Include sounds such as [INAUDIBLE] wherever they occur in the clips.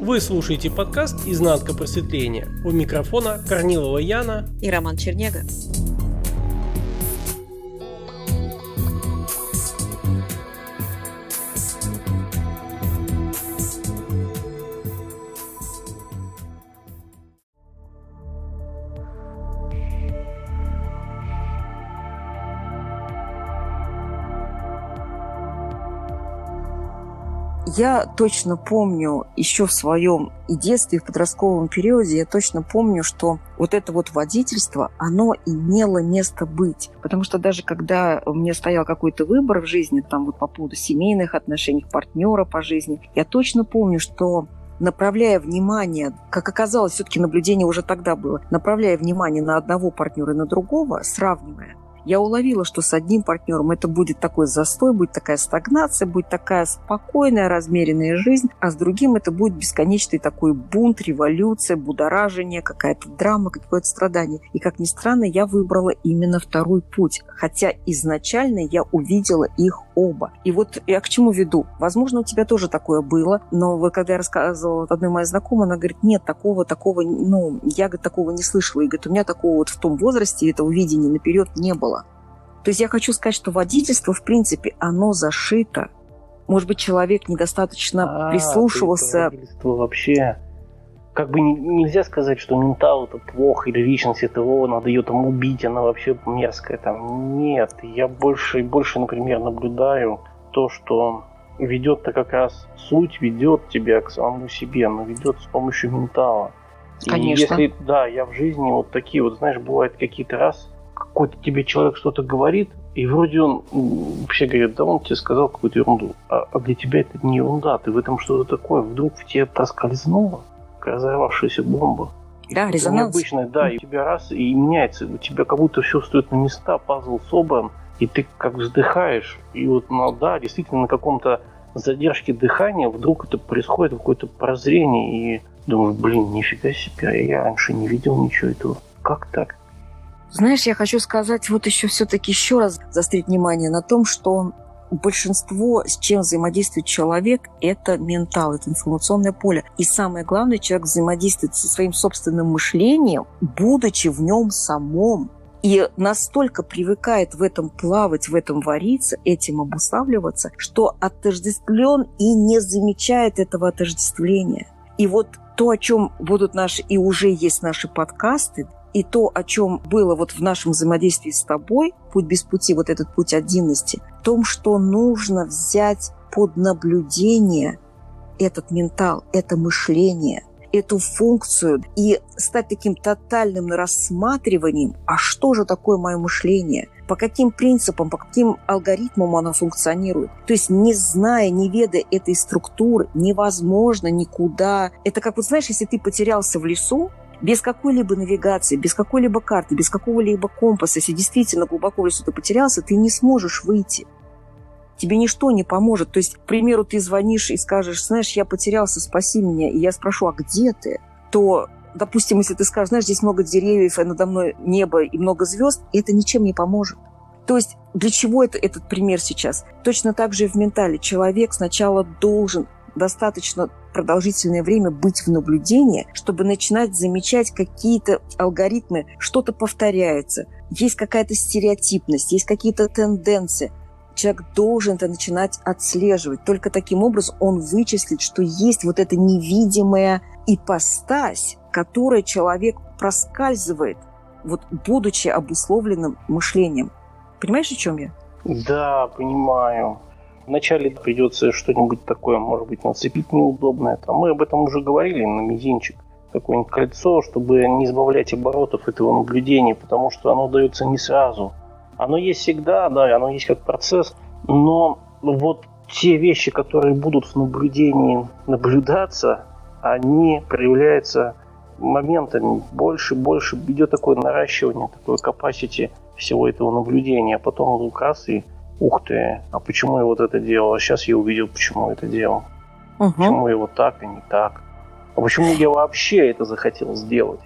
Вы слушаете подкаст «Изнанка просветления». У микрофона Корнилова Яна и Роман Чернега. Я точно помню еще в своем и детстве, и в подростковом периоде, я точно помню, что вот это вот водительство, оно имело место быть. Потому что даже когда у меня стоял какой-то выбор в жизни, там вот по поводу семейных отношений, партнера по жизни, я точно помню, что направляя внимание, как оказалось, все-таки наблюдение уже тогда было, направляя внимание на одного партнера и на другого, сравнивая, я уловила, что с одним партнером это будет такой застой, будет такая стагнация, будет такая спокойная, размеренная жизнь, а с другим это будет бесконечный такой бунт, революция, будоражение, какая-то драма, какое-то страдание. И, как ни странно, я выбрала именно второй путь, хотя изначально я увидела их оба. И вот я к чему веду? Возможно, у тебя тоже такое было, но вот когда я рассказывала одной моей знакомой, она говорит, нет, такого, такого, ну, я, говорит, такого не слышала. И говорит, у меня такого вот в том возрасте, этого видения наперед не было. То есть я хочу сказать, что водительство, в принципе, оно зашито. Может быть, человек недостаточно а, прислушивался. Водительство вообще как бы нельзя сказать, что ментал это плохо или личность это о, надо ее там убить, она вообще мерзкая там. Нет, я больше и больше, например, наблюдаю то, что ведет-то как раз суть ведет тебя к самому себе, но ведет с помощью ментала. Конечно. И если, да, я в жизни вот такие вот, знаешь, бывают какие-то раз, какой-то тебе человек что-то говорит, и вроде он вообще говорит, да он тебе сказал какую-то ерунду, а, а для тебя это не ерунда, ты в этом что-то такое, вдруг в тебе проскользнуло, разорвавшаяся бомба. Да, резонанс. Необычно, да, и у тебя раз и меняется, у тебя как будто все стоит на места, пазл собран, и ты как вздыхаешь, и вот, ну да, действительно на каком-то задержке дыхания вдруг это происходит какое-то прозрение, и думаешь, блин, нифига себе, я раньше не видел ничего этого. Как так? Знаешь, я хочу сказать вот еще все-таки еще раз заострить внимание на том, что большинство, с чем взаимодействует человек, это ментал, это информационное поле. И самое главное, человек взаимодействует со своим собственным мышлением, будучи в нем самом. И настолько привыкает в этом плавать, в этом вариться, этим обуславливаться, что отождествлен и не замечает этого отождествления. И вот то, о чем будут наши, и уже есть наши подкасты, и то, о чем было вот в нашем взаимодействии с тобой, путь без пути, вот этот путь отдельности, в том, что нужно взять под наблюдение этот ментал, это мышление, эту функцию и стать таким тотальным рассматриванием, а что же такое мое мышление, по каким принципам, по каким алгоритмам оно функционирует. То есть не зная, не ведая этой структуры, невозможно никуда. Это как вот знаешь, если ты потерялся в лесу, без какой-либо навигации, без какой-либо карты, без какого-либо компаса, если действительно глубоко в лесу ты потерялся, ты не сможешь выйти. Тебе ничто не поможет. То есть, к примеру, ты звонишь и скажешь, знаешь, я потерялся, спаси меня, и я спрошу, а где ты? То допустим, если ты скажешь, знаешь, здесь много деревьев, а надо мной небо и много звезд, это ничем не поможет. То есть для чего это, этот пример сейчас? Точно так же и в ментале. Человек сначала должен достаточно продолжительное время быть в наблюдении, чтобы начинать замечать какие-то алгоритмы, что-то повторяется, есть какая-то стереотипность, есть какие-то тенденции. Человек должен это начинать отслеживать. Только таким образом он вычислит, что есть вот эта невидимая ипостась, которой человек проскальзывает, вот будучи обусловленным мышлением. Понимаешь, о чем я? Да, понимаю. Вначале придется что-нибудь такое, может быть, нацепить неудобное. Там мы об этом уже говорили на мизинчик. Какое-нибудь кольцо, чтобы не избавлять оборотов этого наблюдения, потому что оно дается не сразу. Оно есть всегда, да, оно есть как процесс, но вот те вещи, которые будут в наблюдении наблюдаться, они проявляются моментами. Больше, больше идет такое наращивание, такое capacity всего этого наблюдения. А потом раз и ух ты, а почему я вот это делал? А сейчас я увидел, почему это делал. Угу. Почему я вот так, а не так. А почему я вообще это захотел сделать?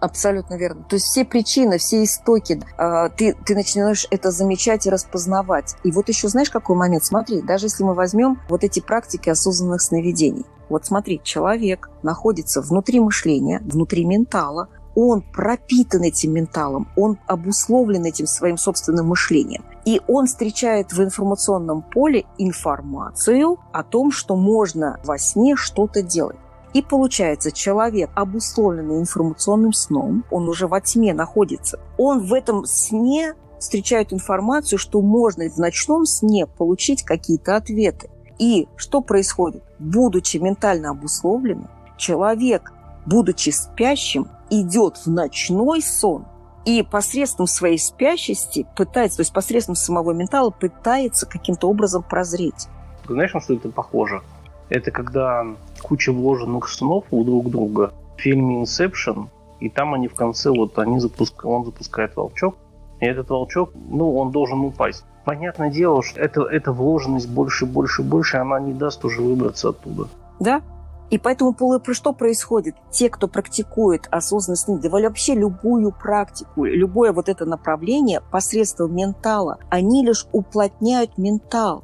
Абсолютно верно. То есть все причины, все истоки, э, ты, ты начинаешь это замечать и распознавать. И вот еще знаешь, какой момент? Смотри, даже если мы возьмем вот эти практики осознанных сновидений. Вот смотри, человек находится внутри мышления, внутри ментала, он пропитан этим менталом, он обусловлен этим своим собственным мышлением. И он встречает в информационном поле информацию о том, что можно во сне что-то делать. И получается, человек, обусловленный информационным сном, он уже во тьме находится. Он в этом сне встречает информацию, что можно в ночном сне получить какие-то ответы. И что происходит? Будучи ментально обусловленным, человек, будучи спящим, идет в ночной сон и посредством своей спящести пытается, то есть посредством самого ментала пытается каким-то образом прозреть. Знаешь, на что это похоже? Это когда куча вложенных снов у друг друга в фильме Inception, и там они в конце, вот они запускают, он запускает волчок, и этот волчок, ну, он должен упасть. Понятное дело, что это, эта вложенность больше, больше, больше, она не даст уже выбраться оттуда. Да, и поэтому что происходит? Те, кто практикует осознанность сны, да вообще любую практику, любое вот это направление посредством ментала, они лишь уплотняют ментал.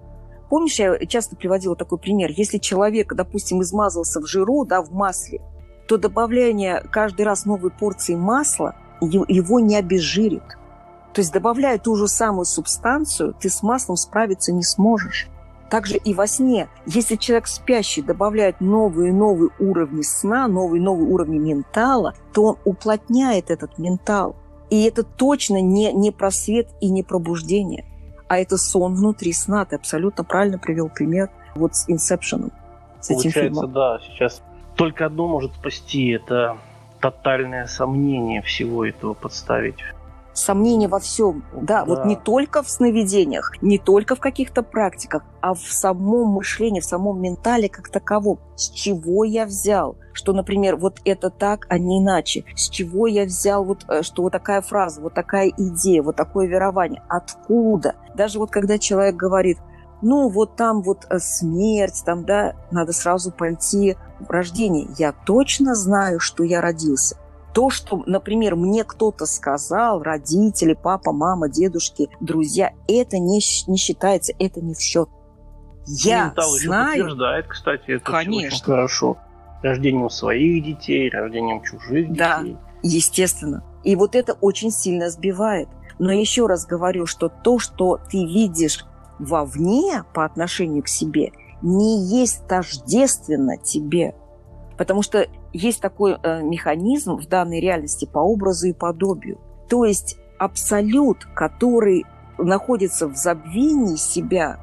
Помнишь, я часто приводила такой пример. Если человек, допустим, измазался в жиру, да, в масле, то добавление каждый раз новой порции масла его не обезжирит. То есть, добавляя ту же самую субстанцию, ты с маслом справиться не сможешь. Также и во сне. Если человек спящий добавляет новые и новые уровни сна, новые и новые уровни ментала, то он уплотняет этот ментал. И это точно не, не просвет и не пробуждение а это сон внутри сна. Ты абсолютно правильно привел пример вот с Инсепшеном, с этим фильмом. да, сейчас только одно может спасти, это тотальное сомнение всего этого подставить сомнения во всем. Да, да, вот не только в сновидениях, не только в каких-то практиках, а в самом мышлении, в самом ментале как таковом. С чего я взял? Что, например, вот это так, а не иначе. С чего я взял, вот, э, что вот такая фраза, вот такая идея, вот такое верование. Откуда? Даже вот когда человек говорит, ну, вот там вот э, смерть, там, да, надо сразу пойти в рождение. Я точно знаю, что я родился то, что, например, мне кто-то сказал, родители, папа, мама, дедушки, друзья, это не, не считается, это не в счет. Я Ментал знаю. Еще подтверждает, кстати, это Конечно. очень хорошо. Рождением своих детей, рождением чужих детей. Да, естественно. И вот это очень сильно сбивает. Но еще раз говорю, что то, что ты видишь вовне по отношению к себе, не есть тождественно тебе. Потому что есть такой э, механизм в данной реальности по образу и подобию. То есть абсолют, который находится в забвении себя,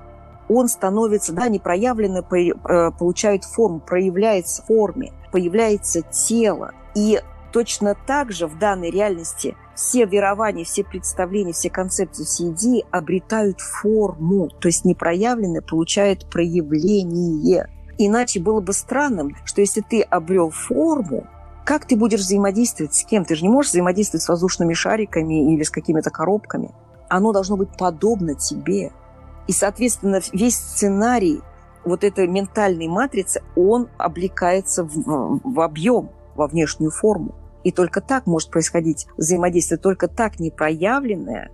он становится, да, непроявленно э, получает форму, проявляется в форме, появляется тело. И точно так же в данной реальности все верования, все представления, все концепции, все идеи обретают форму, то есть непроявленное получает проявление. Иначе было бы странным, что если ты обрел форму, как ты будешь взаимодействовать с кем? Ты же не можешь взаимодействовать с воздушными шариками или с какими-то коробками. Оно должно быть подобно тебе. И, соответственно, весь сценарий вот этой ментальной матрицы, он облекается в, в объем, во внешнюю форму. И только так может происходить взаимодействие, только так непроявленное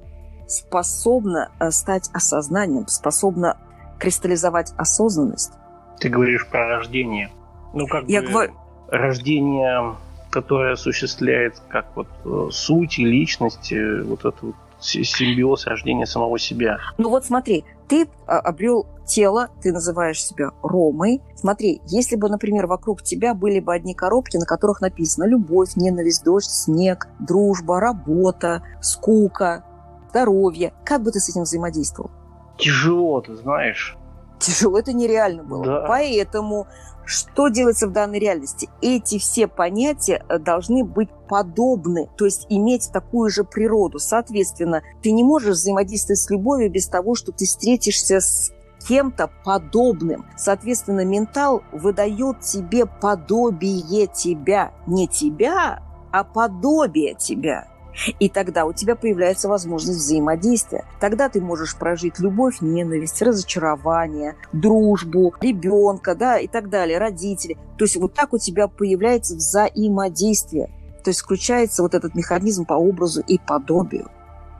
способно э, стать осознанием, способно кристаллизовать осознанность. Ты говоришь про рождение. Ну, как Я бы говорю... рождение, которое осуществляет как вот э, суть и личность, э, вот это вот симбиоз рождения самого себя. Ну вот смотри, ты а, обрел тело, ты называешь себя Ромой. Смотри, если бы, например, вокруг тебя были бы одни коробки, на которых написано любовь, ненависть, дождь, снег, дружба, работа, скука, здоровье, как бы ты с этим взаимодействовал? Тяжело, ты знаешь тяжело, это нереально было. Да. Поэтому что делается в данной реальности? Эти все понятия э, должны быть подобны, то есть иметь такую же природу. Соответственно, ты не можешь взаимодействовать с любовью без того, что ты встретишься с кем-то подобным. Соответственно, ментал выдает тебе подобие тебя. Не тебя, а подобие тебя. И тогда у тебя появляется возможность взаимодействия. Тогда ты можешь прожить любовь, ненависть, разочарование, дружбу, ребенка, да, и так далее, родители. То есть вот так у тебя появляется взаимодействие. То есть включается вот этот механизм по образу и подобию.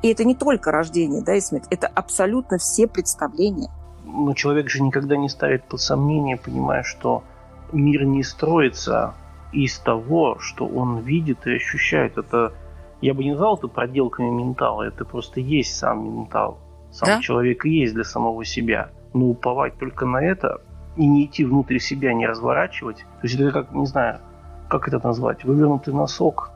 И это не только рождение, да, и смерть, это абсолютно все представления. Но человек же никогда не ставит под сомнение, понимая, что мир не строится из того, что он видит и ощущает. Это, я бы не назвал это проделками ментала, это просто есть сам ментал. Сам да? человек и есть для самого себя. Но уповать только на это и не идти внутрь себя, не разворачивать. То есть это как, не знаю, как это назвать, вывернутый носок,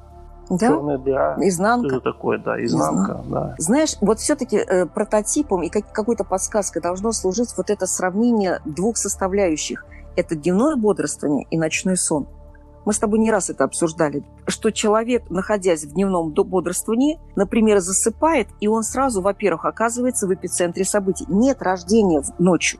да? черная дыра. Изнанка. Что это такое, да, изнанка, Изнан... да. Знаешь, вот все-таки э, прототипом и как, какой-то подсказкой должно служить вот это сравнение двух составляющих. Это дневное бодрствование и ночной сон. Мы с тобой не раз это обсуждали, что человек, находясь в дневном бодрствовании, например, засыпает, и он сразу, во-первых, оказывается в эпицентре событий. Нет рождения ночью.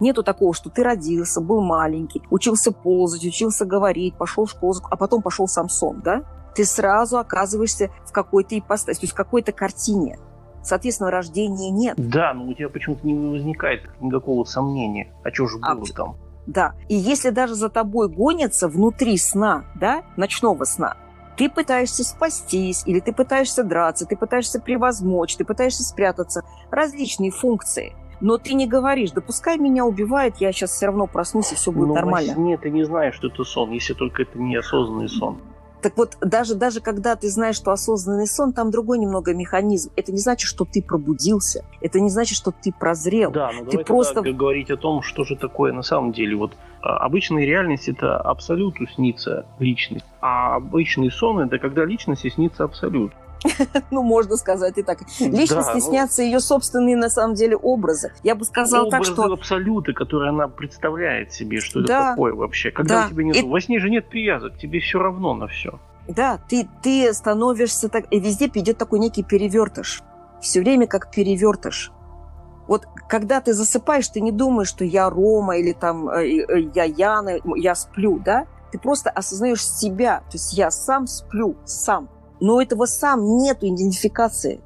Нету такого, что ты родился, был маленький, учился ползать, учился говорить, пошел в школу, а потом пошел сам сон, да? Ты сразу оказываешься в какой-то ипостаси, то есть в какой-то картине. Соответственно, рождения нет. Да, но у тебя почему-то не возникает никакого сомнения. А что же было а, там? Да. И если даже за тобой гонятся внутри сна, да, ночного сна, ты пытаешься спастись, или ты пытаешься драться, ты пытаешься превозмочь, ты пытаешься спрятаться. Различные функции – но ты не говоришь, да пускай меня убивает, я сейчас все равно проснусь, и все будет Но ну, нормально. Нет, ты не знаешь, что это сон, если только это неосознанный сон. Так вот, даже, даже когда ты знаешь, что осознанный сон, там другой немного механизм. Это не значит, что ты пробудился. Это не значит, что ты прозрел. Да, но ты просто говорить о том, что же такое на самом деле. Вот а, обычная реальность это абсолюту снится личность, а обычный сон это когда личности снится абсолют. [LAUGHS] ну, можно сказать и так. Личности да, снятся ну, ее собственные, на самом деле, образы. Я бы сказала так, что... абсолюты, которые она представляет себе, что да, это такое вообще. Когда да. у тебя нет... И... Во сне же нет привязок, тебе все равно на все. Да, ты, ты становишься так... И везде идет такой некий перевертыш. Все время как перевертыш. Вот когда ты засыпаешь, ты не думаешь, что я Рома или там э, э, я Яна, я сплю, да? Ты просто осознаешь себя. То есть я сам сплю, сам но этого сам нету идентификации.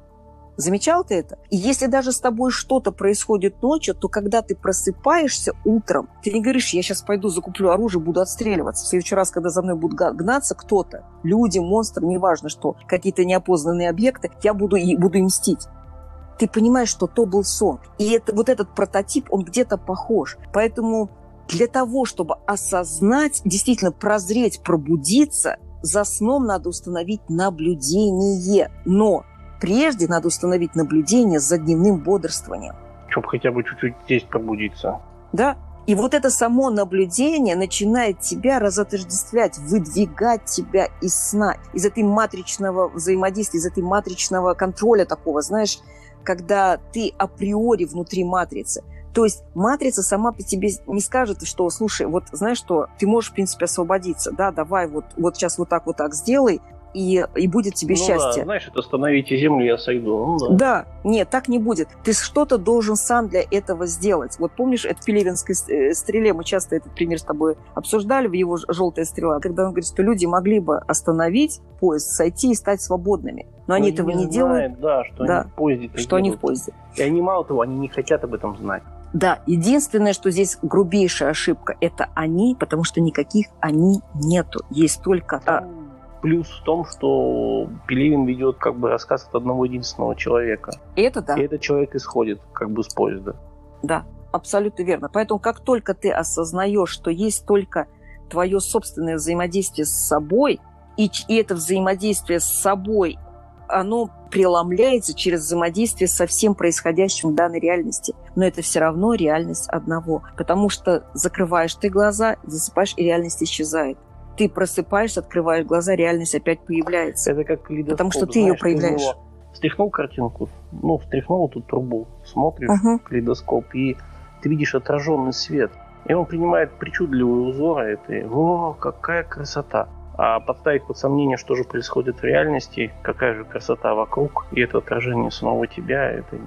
Замечал ты это? И если даже с тобой что-то происходит ночью, то когда ты просыпаешься утром, ты не говоришь, я сейчас пойду закуплю оружие, буду отстреливаться. В следующий раз, когда за мной будет гнаться кто-то, люди, монстры, неважно что, какие-то неопознанные объекты, я буду, и буду им мстить. Ты понимаешь, что то был сон. И это, вот этот прототип, он где-то похож. Поэтому для того, чтобы осознать, действительно прозреть, пробудиться – за сном надо установить наблюдение, но прежде надо установить наблюдение за дневным бодрствованием. Чтобы хотя бы чуть-чуть здесь пробудиться. Да, и вот это само наблюдение начинает тебя разотождествлять, выдвигать тебя из сна, из этой матричного взаимодействия, из этой матричного контроля такого, знаешь, когда ты априори внутри матрицы. То есть матрица сама по тебе не скажет, что, слушай, вот знаешь что, ты можешь, в принципе, освободиться, да, давай вот, вот сейчас вот так вот так сделай, и, и будет тебе ну счастье. Да, знаешь, это остановите землю, я сойду. Ну, да. да, нет, так не будет. Ты что-то должен сам для этого сделать. Вот помнишь, это в Пелевинской э, стреле, мы часто этот пример с тобой обсуждали, в его «Желтая стрела», когда он говорит, что люди могли бы остановить поезд, сойти и стать свободными. Но они, они этого не, не делают. Да, что да, они в поезде. Что делают. они в поезде. И они мало того, они не хотят об этом знать. Да, единственное, что здесь грубейшая ошибка, это они, потому что никаких они нету. Есть только... А... Плюс в том, что Пелевин ведет как бы рассказ от одного единственного человека. Это да. И этот человек исходит как бы с поезда. Да, абсолютно верно. Поэтому как только ты осознаешь, что есть только твое собственное взаимодействие с собой, и, и это взаимодействие с собой оно преломляется через взаимодействие со всем происходящим в данной реальности. Но это все равно реальность одного. Потому что закрываешь ты глаза, засыпаешь, и реальность исчезает. Ты просыпаешься, открываешь глаза, реальность опять появляется. Это как калейдоскоп. Потому что ты знаешь, ее проявляешь. Ты стряхнул картинку, ну, встряхнул эту трубу, смотришь uh-huh. калейдоскоп, и ты видишь отраженный свет. И он принимает причудливые узоры, и ты, о, какая красота. А подставить под сомнение, что же происходит в реальности, какая же красота вокруг, и это отражение самого тебя, это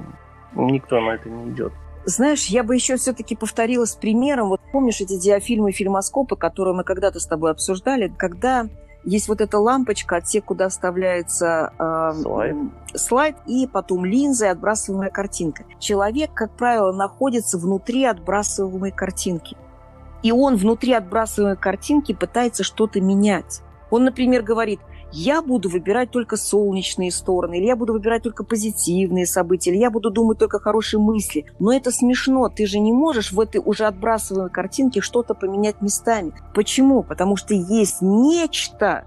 никто на это не идет. Знаешь, я бы еще все-таки повторила с примером. Вот помнишь эти диафильмы, фильмоскопы, которые мы когда-то с тобой обсуждали, когда есть вот эта лампочка, отсек, куда вставляется э, слайд. слайд, и потом линза и отбрасываемая картинка. Человек, как правило, находится внутри отбрасываемой картинки. И он внутри отбрасываемой картинки пытается что-то менять. Он, например, говорит, я буду выбирать только солнечные стороны, или я буду выбирать только позитивные события, или я буду думать только хорошие мысли. Но это смешно, ты же не можешь в этой уже отбрасываемой картинке что-то поменять местами. Почему? Потому что есть нечто,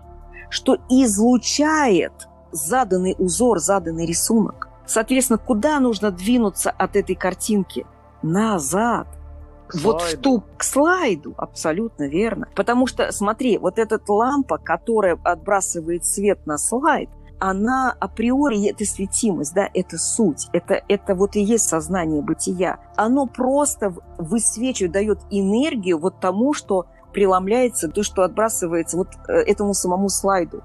что излучает заданный узор, заданный рисунок. Соответственно, куда нужно двинуться от этой картинки? Назад. К вот в ту к слайду, абсолютно верно. Потому что, смотри, вот эта лампа, которая отбрасывает свет на слайд, она априори, это светимость, да, это суть, это, это вот и есть сознание бытия. Оно просто высвечивает, дает энергию вот тому, что преломляется, то, что отбрасывается вот э, этому самому слайду.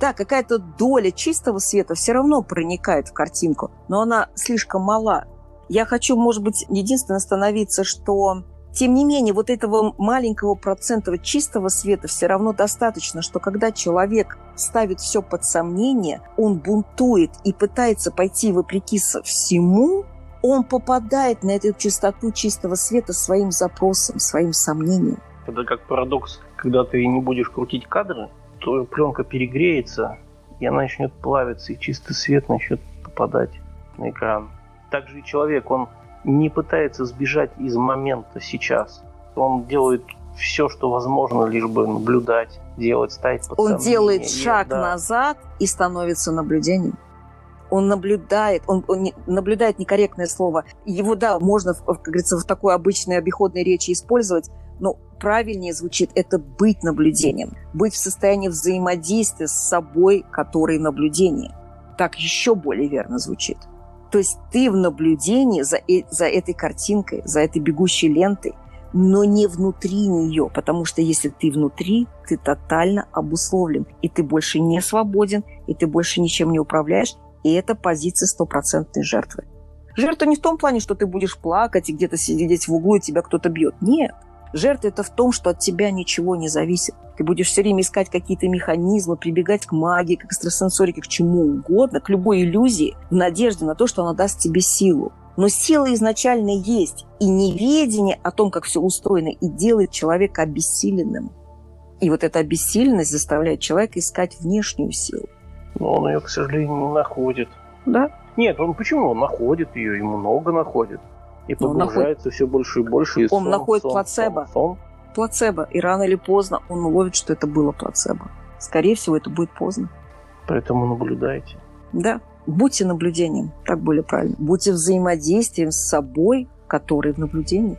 Да, какая-то доля чистого света все равно проникает в картинку, но она слишком мала. Я хочу, может быть, единственное остановиться, что тем не менее, вот этого маленького процента чистого света все равно достаточно, что когда человек ставит все под сомнение, он бунтует и пытается пойти вопреки всему, он попадает на эту чистоту чистого света своим запросом, своим сомнением. Это как парадокс, когда ты не будешь крутить кадры, то пленка перегреется, и она начнет плавиться, и чистый свет начнет попадать на экран также и человек, он не пытается сбежать из момента сейчас. Он делает все, что возможно, лишь бы наблюдать, делать, ставить под Он делает шаг да. назад и становится наблюдением. Он наблюдает, он, он не, наблюдает некорректное слово. Его, да, можно, как говорится, в такой обычной обиходной речи использовать, но правильнее звучит это быть наблюдением, быть в состоянии взаимодействия с собой, который наблюдение. Так еще более верно звучит. То есть ты в наблюдении за, э, за этой картинкой, за этой бегущей лентой, но не внутри нее, потому что если ты внутри, ты тотально обусловлен, и ты больше не свободен, и ты больше ничем не управляешь, и это позиция стопроцентной жертвы. Жертва не в том плане, что ты будешь плакать и где-то сидеть в углу, и тебя кто-то бьет. Нет. Жертва – это в том, что от тебя ничего не зависит. Ты будешь все время искать какие-то механизмы, прибегать к магии, к экстрасенсорике, к чему угодно, к любой иллюзии, в надежде на то, что она даст тебе силу. Но сила изначально есть, и неведение о том, как все устроено, и делает человека обессиленным. И вот эта обессиленность заставляет человека искать внешнюю силу. Но он ее, к сожалению, не находит. Да? Нет, он почему? Он находит ее, и много находит. И погружается находит... все больше и больше. И он сон, находит сон, плацебо. Сон, сон. Плацебо. И рано или поздно он уловит, что это было плацебо. Скорее всего, это будет поздно. Поэтому наблюдайте. Да. Будьте наблюдением, так более правильно. Будьте взаимодействием с собой, который в наблюдении.